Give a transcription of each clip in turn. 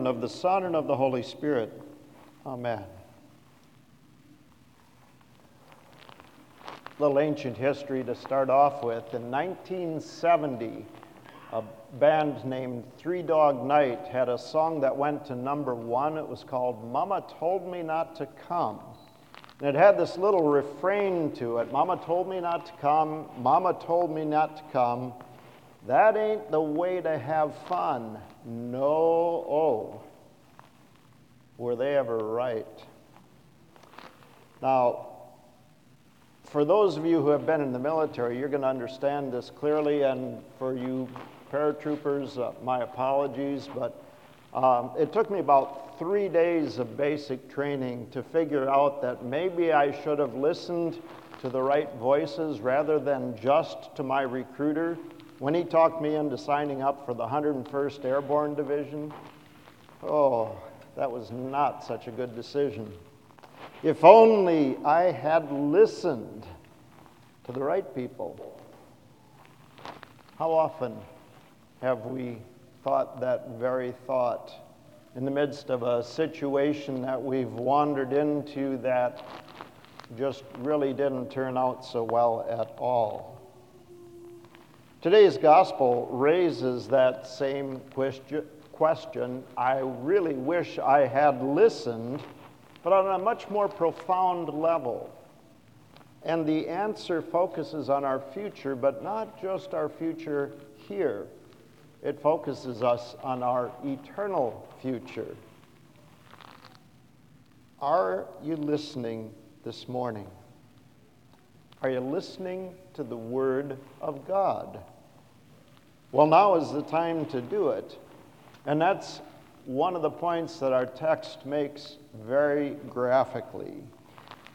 and of the Son, and of the Holy Spirit. Amen. Little ancient history to start off with. In 1970, a band named Three Dog Night had a song that went to number one. It was called Mama Told Me Not to Come. And it had this little refrain to it Mama told me not to come, Mama told me not to come. That ain't the way to have fun. No, oh. Were they ever right? Now, for those of you who have been in the military, you're going to understand this clearly, and for you paratroopers, uh, my apologies, but um, it took me about three days of basic training to figure out that maybe I should have listened to the right voices rather than just to my recruiter when he talked me into signing up for the 101st Airborne Division. Oh, that was not such a good decision. If only I had listened to the right people. How often have we thought that very thought in the midst of a situation that we've wandered into that just really didn't turn out so well at all. Today's gospel raises that same question. I really wish I had listened, but on a much more profound level. And the answer focuses on our future, but not just our future here it focuses us on our eternal future. Are you listening this morning? Are you listening to the Word of God? Well, now is the time to do it. And that's one of the points that our text makes very graphically.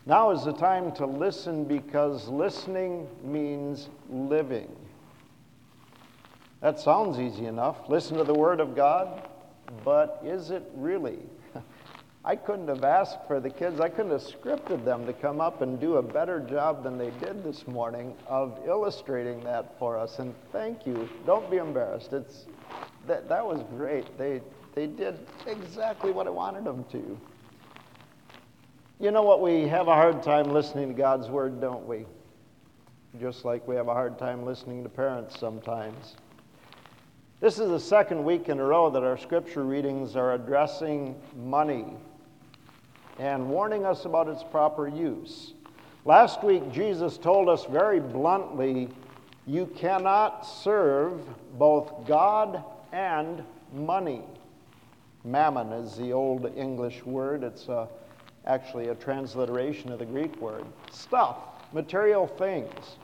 Now is the time to listen because listening means living. That sounds easy enough. Listen to the Word of God, but is it really? I couldn't have asked for the kids, I couldn't have scripted them to come up and do a better job than they did this morning of illustrating that for us. And thank you. Don't be embarrassed. It's, that, that was great. They, they did exactly what I wanted them to. You know what? We have a hard time listening to God's Word, don't we? Just like we have a hard time listening to parents sometimes. This is the second week in a row that our scripture readings are addressing money and warning us about its proper use. Last week, Jesus told us very bluntly you cannot serve both God and money. Mammon is the old English word, it's a, uh, actually a transliteration of the Greek word. Stuff, material things.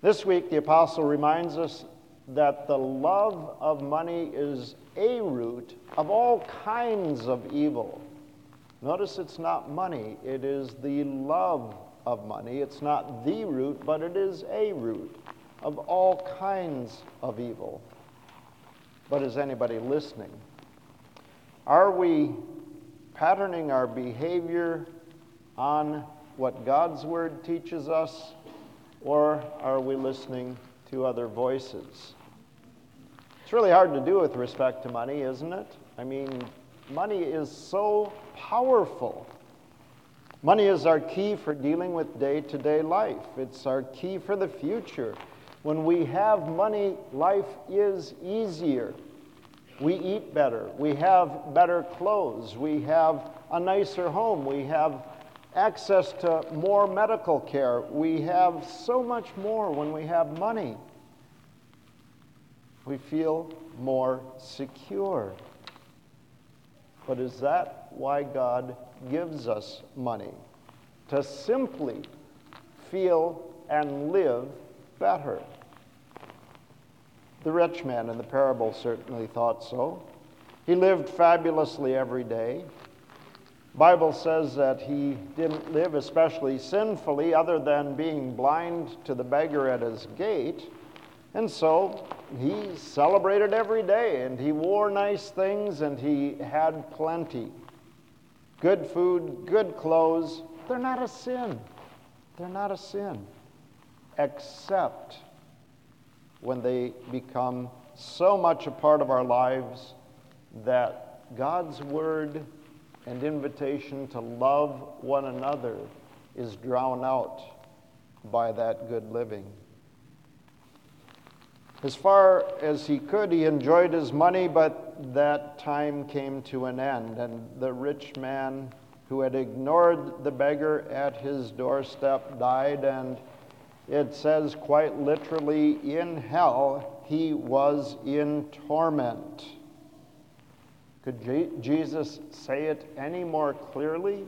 This week, the apostle reminds us that the love of money is a root of all kinds of evil. Notice it's not money, it is the love of money. It's not the root, but it is a root of all kinds of evil. But is anybody listening? Are we patterning our behavior on what God's Word teaches us, or are we listening to other voices. It's really hard to do with respect to money, isn't it? I mean, money is so powerful. Money is our key for dealing with day to day life, it's our key for the future. When we have money, life is easier. We eat better. We have better clothes. We have a nicer home. We have access to more medical care. We have so much more when we have money. We feel more secure. But is that why God gives us money? To simply feel and live better. The rich man in the parable certainly thought so. He lived fabulously every day. Bible says that he didn't live especially sinfully other than being blind to the beggar at his gate. And so he celebrated every day and he wore nice things and he had plenty. Good food, good clothes, they're not a sin. They're not a sin. Except when they become so much a part of our lives that God's word and invitation to love one another is drowned out by that good living. As far as he could, he enjoyed his money, but that time came to an end, and the rich man who had ignored the beggar at his doorstep died, and it says quite literally, in hell he was in torment. Could Jesus say it any more clearly?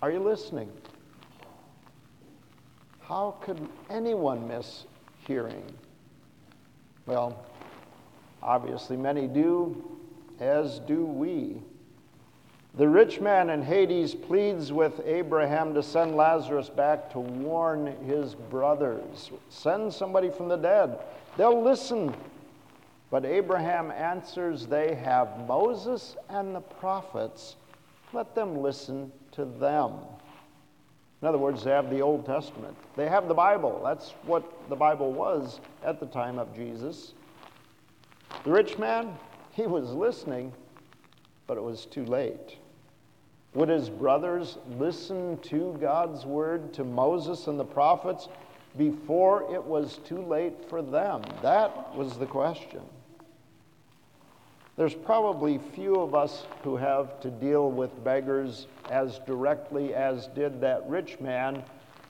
Are you listening? How could anyone miss hearing? Well, obviously, many do, as do we. The rich man in Hades pleads with Abraham to send Lazarus back to warn his brothers. Send somebody from the dead. They'll listen. But Abraham answers, They have Moses and the prophets. Let them listen to them. In other words, they have the Old Testament. They have the Bible. That's what the Bible was at the time of Jesus. The rich man, he was listening, but it was too late. Would his brothers listen to God's word, to Moses and the prophets, before it was too late for them? That was the question. There's probably few of us who have to deal with beggars as directly as did that rich man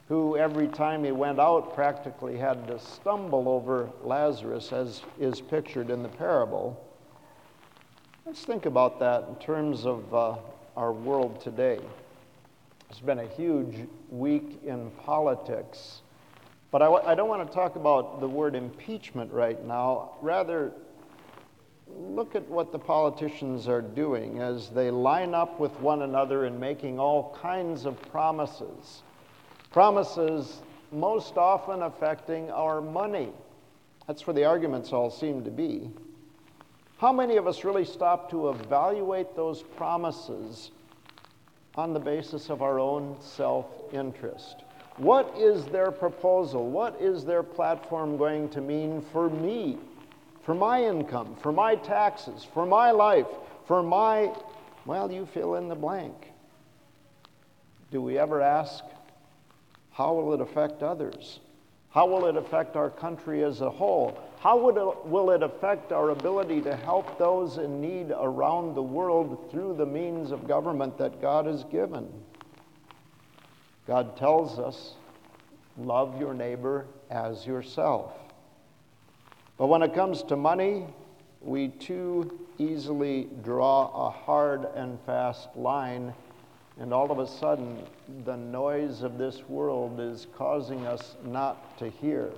who every time he went out practically had to stumble over Lazarus, as is pictured in the parable. Let's think about that in terms of uh, our world today. It's been a huge week in politics. But I w- I don't want to talk about the word impeachment right now. Rather, look at what the politicians are doing as they line up with one another in making all kinds of promises. Promises most often affecting our money. That's where the arguments all seem to be. How many of us really stop to evaluate those promises on the basis of our own self interest? What is their proposal? What is their platform going to mean for me? For my income, for my taxes, for my life, for my, well, you fill in the blank. Do we ever ask, how will it affect others? How will it affect our country as a whole? How would it, will it affect our ability to help those in need around the world through the means of government that God has given? God tells us, love your neighbor as yourself. But when it comes to money, we too easily draw a hard and fast line, and all of a sudden, the noise of this world is causing us not to hear.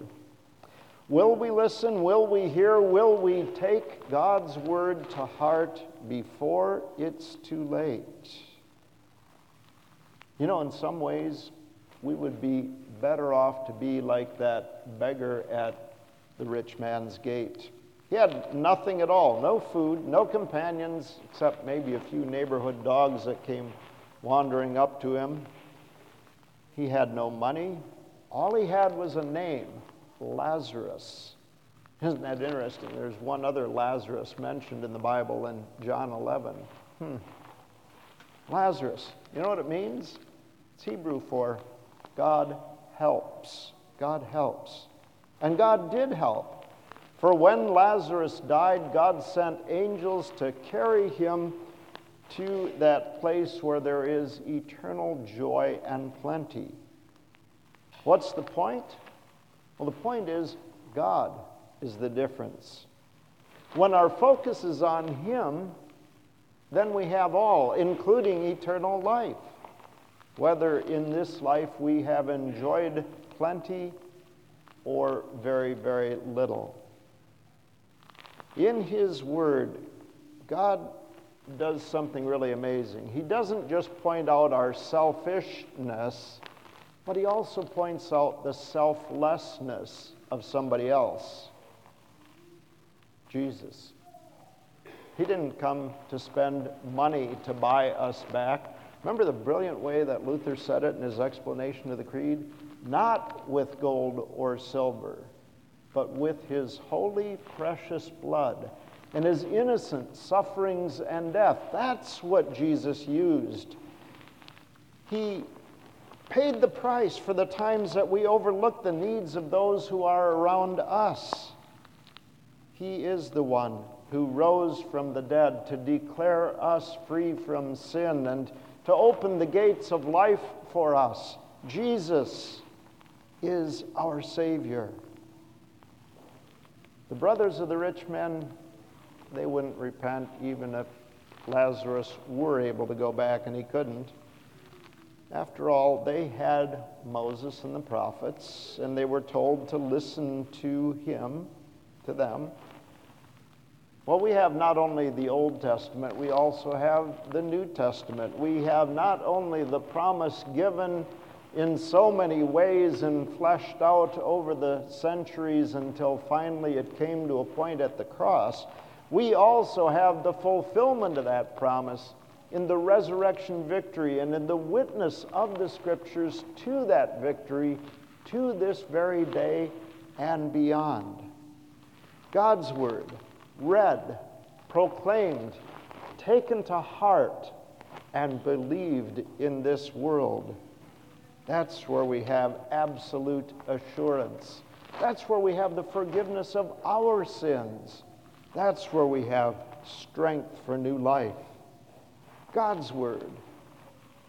Will we listen? Will we hear? Will we take God's word to heart before it's too late? You know, in some ways, we would be better off to be like that beggar at the rich man's gate. He had nothing at all no food, no companions, except maybe a few neighborhood dogs that came wandering up to him. He had no money. All he had was a name Lazarus. Isn't that interesting? There's one other Lazarus mentioned in the Bible in John 11. Hmm. Lazarus. You know what it means? It's Hebrew for God helps. God helps. And God did help. For when Lazarus died, God sent angels to carry him to that place where there is eternal joy and plenty. What's the point? Well, the point is God is the difference. When our focus is on Him, then we have all, including eternal life. Whether in this life we have enjoyed plenty or very, very little. In His Word, God does something really amazing. He doesn't just point out our selfishness, but He also points out the selflessness of somebody else. Jesus. He didn't come to spend money to buy us back. Remember the brilliant way that Luther said it in his explanation of the Creed? Not with gold or silver, but with his holy, precious blood, and his innocent sufferings and death. That's what Jesus used. He paid the price for the times that we overlook the needs of those who are around us. He is the one who rose from the dead to declare us free from sin and to open the gates of life for us. Jesus is our Savior. The brothers of the rich men, they wouldn't repent even if Lazarus were able to go back and he couldn't. After all, they had Moses and the prophets, and they were told to listen to him, to them. Well, we have not only the Old Testament, we also have the New Testament. We have not only the promise given in so many ways and fleshed out over the centuries until finally it came to a point at the cross, we also have the fulfillment of that promise in the resurrection victory and in the witness of the scriptures to that victory to this very day and beyond. God's word, read, proclaimed, taken to heart, and believed in this world. That's where we have absolute assurance. That's where we have the forgiveness of our sins. That's where we have strength for new life. God's Word.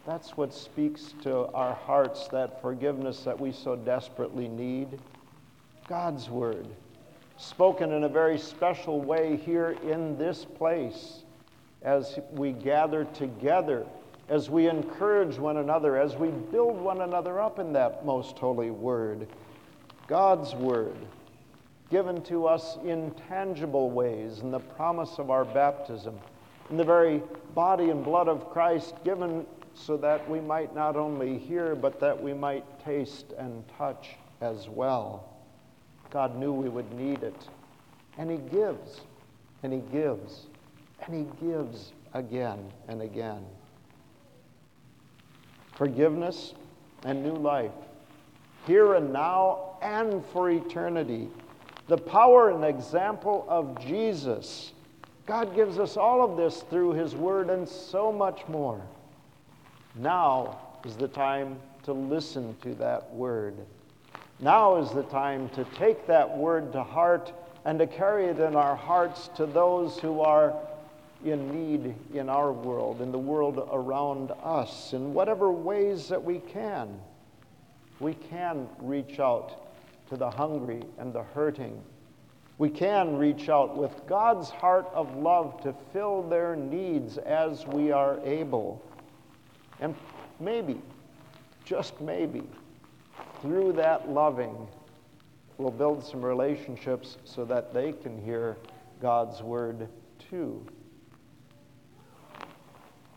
That's what speaks to our hearts that forgiveness that we so desperately need. God's Word, spoken in a very special way here in this place as we gather together, as we encourage one another, as we build one another up in that most holy Word. God's Word, given to us in tangible ways in the promise of our baptism in the very body and blood of Christ given so that we might not only hear, but that we might taste and touch as well. God knew we would need it. And He gives, and He gives, and He gives again and again. Forgiveness and new life, here and now and for eternity. The power and example of Jesus God gives us all of this through His Word and so much more. Now is the time to listen to that Word. Now is the time to take that Word to heart and to carry it in our hearts to those who are in need in our world, in the world around us, in whatever ways that we can. We can reach out to the hungry and the hurting we can reach out with God's heart of love to fill their needs as we are able. And maybe, just maybe, through that loving, we'll build some relationships so that they can hear God's word too.